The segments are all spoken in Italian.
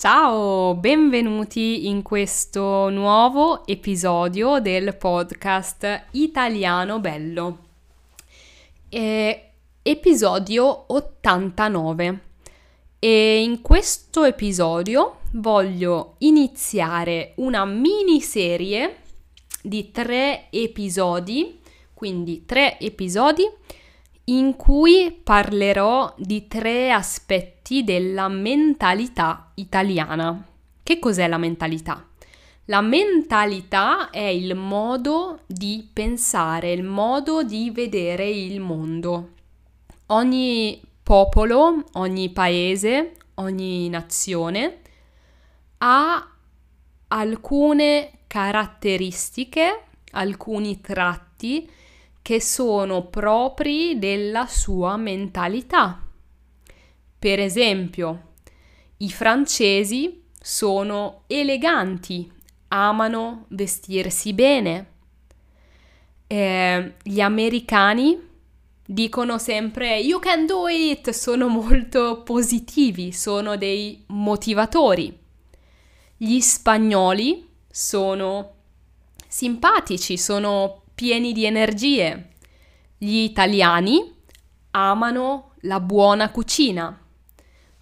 Ciao, benvenuti in questo nuovo episodio del podcast Italiano Bello. Eh, episodio 89 e in questo episodio voglio iniziare una miniserie di tre episodi, quindi tre episodi in cui parlerò di tre aspetti della mentalità italiana. Che cos'è la mentalità? La mentalità è il modo di pensare, il modo di vedere il mondo. Ogni popolo, ogni paese, ogni nazione ha alcune caratteristiche, alcuni tratti che sono propri della sua mentalità. Per esempio, i francesi sono eleganti, amano vestirsi bene. Eh, gli americani dicono sempre you can do it, sono molto positivi, sono dei motivatori. Gli spagnoli sono simpatici, sono pieni di energie. Gli italiani amano la buona cucina.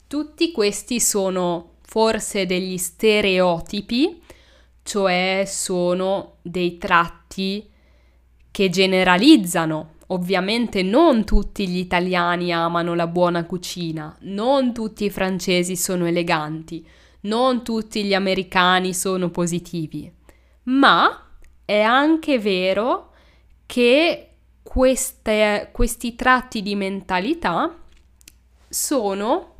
Tutti questi sono forse degli stereotipi, cioè sono dei tratti che generalizzano. Ovviamente non tutti gli italiani amano la buona cucina, non tutti i francesi sono eleganti, non tutti gli americani sono positivi, ma è anche vero che queste, questi tratti di mentalità sono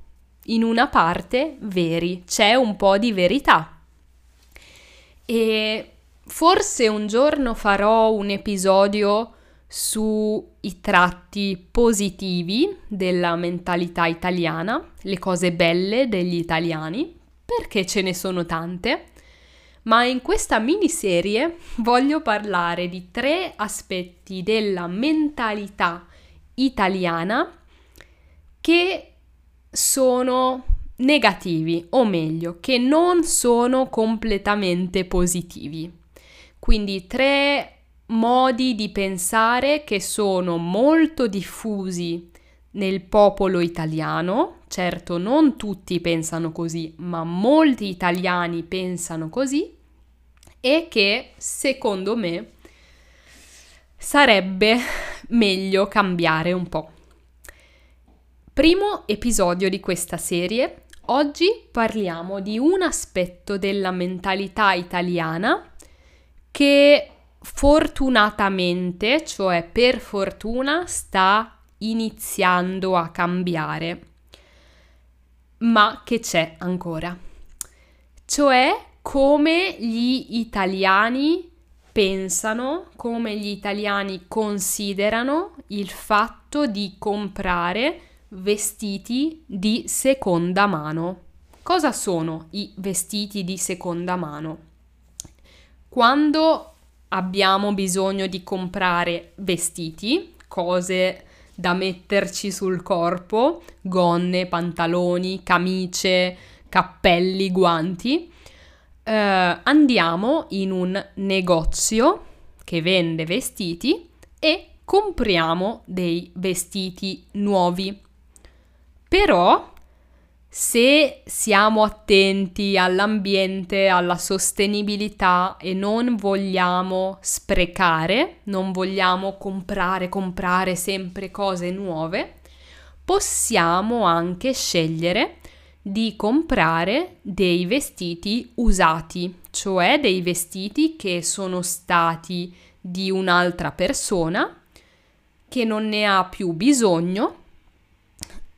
in una parte veri, c'è un po' di verità. E forse un giorno farò un episodio sui tratti positivi della mentalità italiana, le cose belle degli italiani, perché ce ne sono tante ma in questa miniserie voglio parlare di tre aspetti della mentalità italiana che sono negativi, o meglio, che non sono completamente positivi. Quindi tre modi di pensare che sono molto diffusi nel popolo italiano. Certo, non tutti pensano così, ma molti italiani pensano così e che secondo me sarebbe meglio cambiare un po'. Primo episodio di questa serie. Oggi parliamo di un aspetto della mentalità italiana che fortunatamente, cioè per fortuna, sta iniziando a cambiare, ma che c'è ancora. Cioè come gli italiani pensano, come gli italiani considerano il fatto di comprare vestiti di seconda mano. Cosa sono i vestiti di seconda mano? Quando abbiamo bisogno di comprare vestiti, cose da metterci sul corpo, gonne, pantaloni, camicie, cappelli, guanti, eh, andiamo in un negozio che vende vestiti e compriamo dei vestiti nuovi. Però se siamo attenti all'ambiente, alla sostenibilità e non vogliamo sprecare, non vogliamo comprare, comprare sempre cose nuove, possiamo anche scegliere di comprare dei vestiti usati, cioè dei vestiti che sono stati di un'altra persona che non ne ha più bisogno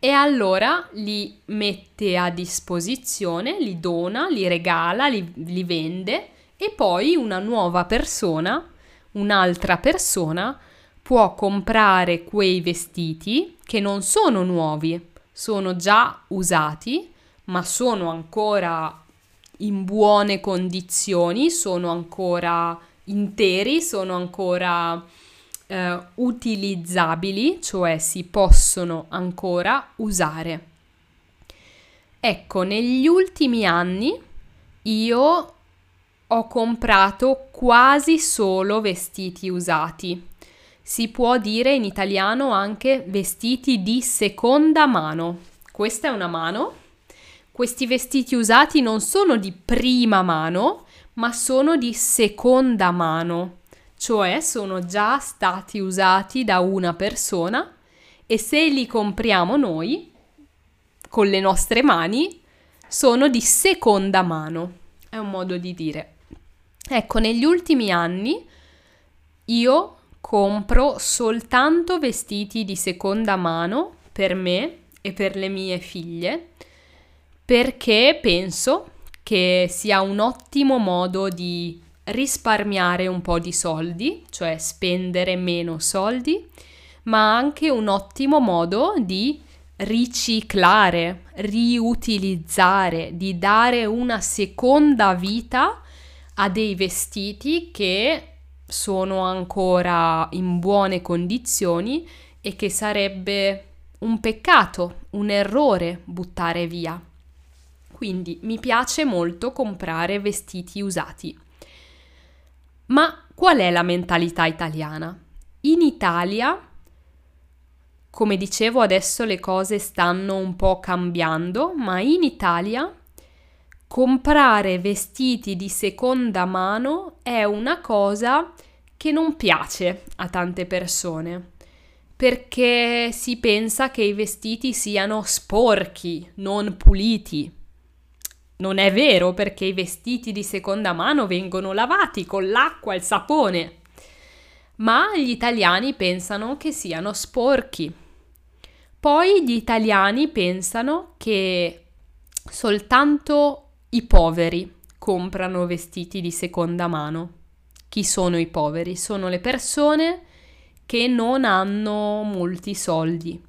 e allora li mette a disposizione, li dona, li regala, li, li vende e poi una nuova persona, un'altra persona può comprare quei vestiti che non sono nuovi, sono già usati ma sono ancora in buone condizioni, sono ancora interi, sono ancora eh, utilizzabili, cioè si possono ancora usare. Ecco, negli ultimi anni io ho comprato quasi solo vestiti usati. Si può dire in italiano anche vestiti di seconda mano. Questa è una mano. Questi vestiti usati non sono di prima mano, ma sono di seconda mano, cioè sono già stati usati da una persona e se li compriamo noi con le nostre mani sono di seconda mano. È un modo di dire. Ecco, negli ultimi anni io compro soltanto vestiti di seconda mano per me e per le mie figlie perché penso che sia un ottimo modo di risparmiare un po' di soldi, cioè spendere meno soldi, ma anche un ottimo modo di riciclare, riutilizzare, di dare una seconda vita a dei vestiti che sono ancora in buone condizioni e che sarebbe un peccato, un errore buttare via. Quindi mi piace molto comprare vestiti usati. Ma qual è la mentalità italiana? In Italia come dicevo, adesso le cose stanno un po' cambiando, ma in Italia comprare vestiti di seconda mano è una cosa che non piace a tante persone perché si pensa che i vestiti siano sporchi, non puliti. Non è vero perché i vestiti di seconda mano vengono lavati con l'acqua e il sapone ma gli italiani pensano che siano sporchi. Poi gli italiani pensano che soltanto i poveri comprano vestiti di seconda mano. Chi sono i poveri? Sono le persone che non hanno molti soldi,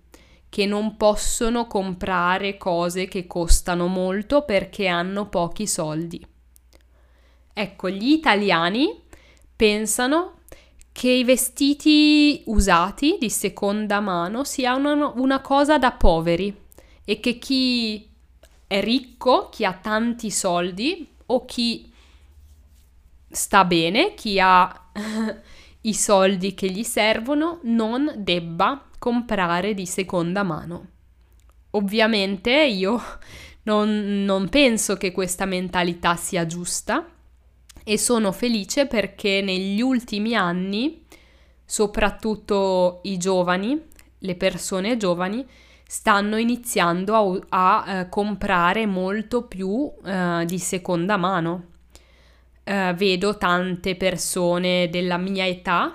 che non possono comprare cose che costano molto perché hanno pochi soldi. Ecco, gli italiani pensano che i vestiti usati di seconda mano siano una cosa da poveri e che chi è ricco, chi ha tanti soldi o chi sta bene, chi ha i soldi che gli servono, non debba comprare di seconda mano. Ovviamente io non, non penso che questa mentalità sia giusta e sono felice perché negli ultimi anni, soprattutto i giovani, le persone giovani, stanno iniziando a, a eh, comprare molto più eh, di seconda mano. Eh, vedo tante persone della mia età,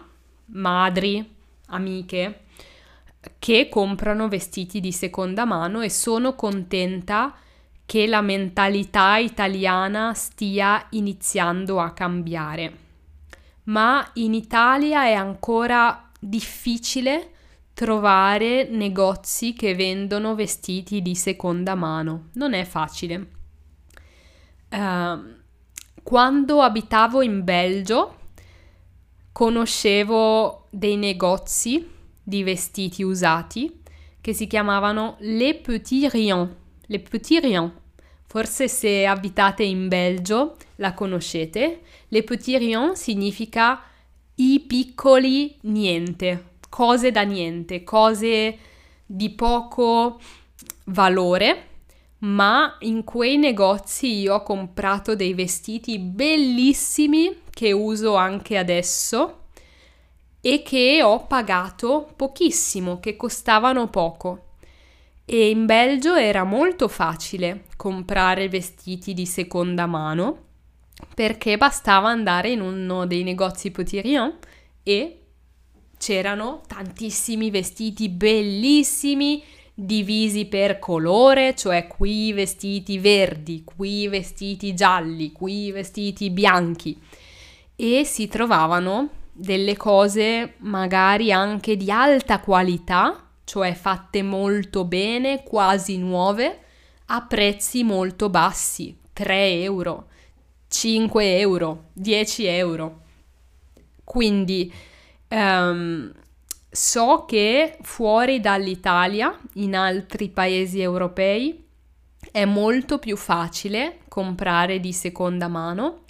madri, amiche, che comprano vestiti di seconda mano e sono contenta che la mentalità italiana stia iniziando a cambiare. Ma in Italia è ancora difficile trovare negozi che vendono vestiti di seconda mano. Non è facile. Uh, quando abitavo in Belgio conoscevo dei negozi di vestiti usati che si chiamavano Les Petits Rions le Petits Rions. Forse se abitate in Belgio la conoscete. Le Petits Rions significa i piccoli niente, cose da niente, cose di poco valore, ma in quei negozi io ho comprato dei vestiti bellissimi che uso anche adesso e che ho pagato pochissimo, che costavano poco. E in Belgio era molto facile comprare vestiti di seconda mano perché bastava andare in uno dei negozi Potirion e c'erano tantissimi vestiti bellissimi divisi per colore, cioè qui vestiti verdi, qui vestiti gialli, qui vestiti bianchi e si trovavano delle cose magari anche di alta qualità cioè fatte molto bene, quasi nuove, a prezzi molto bassi, 3 euro, 5 euro, 10 euro. Quindi um, so che fuori dall'Italia, in altri paesi europei, è molto più facile comprare di seconda mano.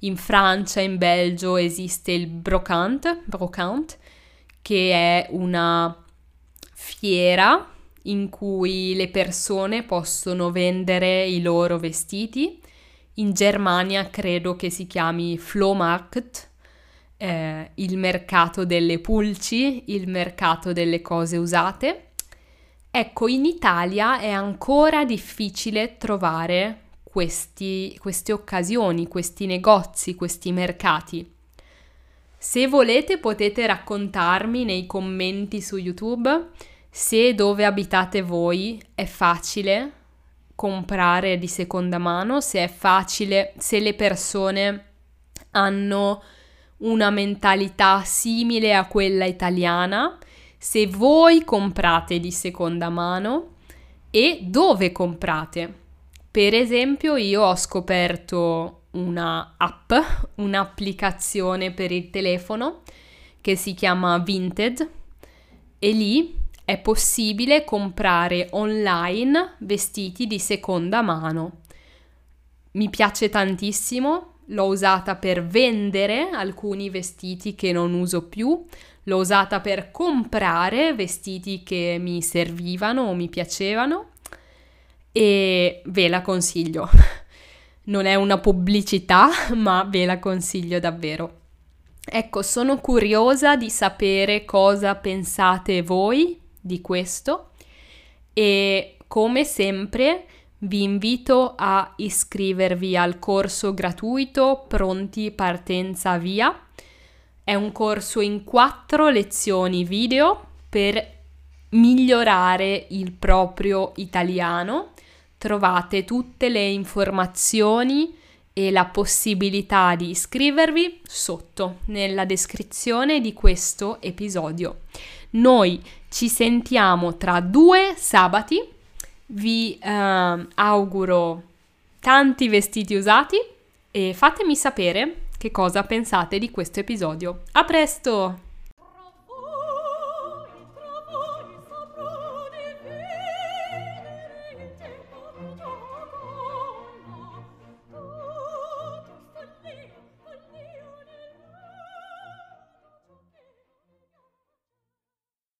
In Francia in Belgio esiste il brocante, brocante che è una fiera in cui le persone possono vendere i loro vestiti. In Germania credo che si chiami Flohmarkt, eh, il mercato delle pulci, il mercato delle cose usate. Ecco, in Italia è ancora difficile trovare questi, queste occasioni, questi negozi, questi mercati. Se volete potete raccontarmi nei commenti su YouTube se dove abitate voi è facile comprare di seconda mano, se è facile, se le persone hanno una mentalità simile a quella italiana se voi comprate di seconda mano e dove comprate. Per esempio, io ho scoperto una app, un'applicazione per il telefono che si chiama Vinted e lì è possibile comprare online vestiti di seconda mano. Mi piace tantissimo, l'ho usata per vendere alcuni vestiti che non uso più, L'ho usata per comprare vestiti che mi servivano o mi piacevano e ve la consiglio. Non è una pubblicità, ma ve la consiglio davvero. Ecco, sono curiosa di sapere cosa pensate voi di questo e come sempre vi invito a iscrivervi al corso gratuito Pronti Partenza Via è un corso in quattro lezioni video per migliorare il proprio italiano. Trovate tutte le informazioni e la possibilità di iscrivervi sotto nella descrizione di questo episodio. Noi ci sentiamo tra due sabati. Vi eh, auguro tanti vestiti usati e fatemi sapere che cosa pensate di questo episodio. A presto!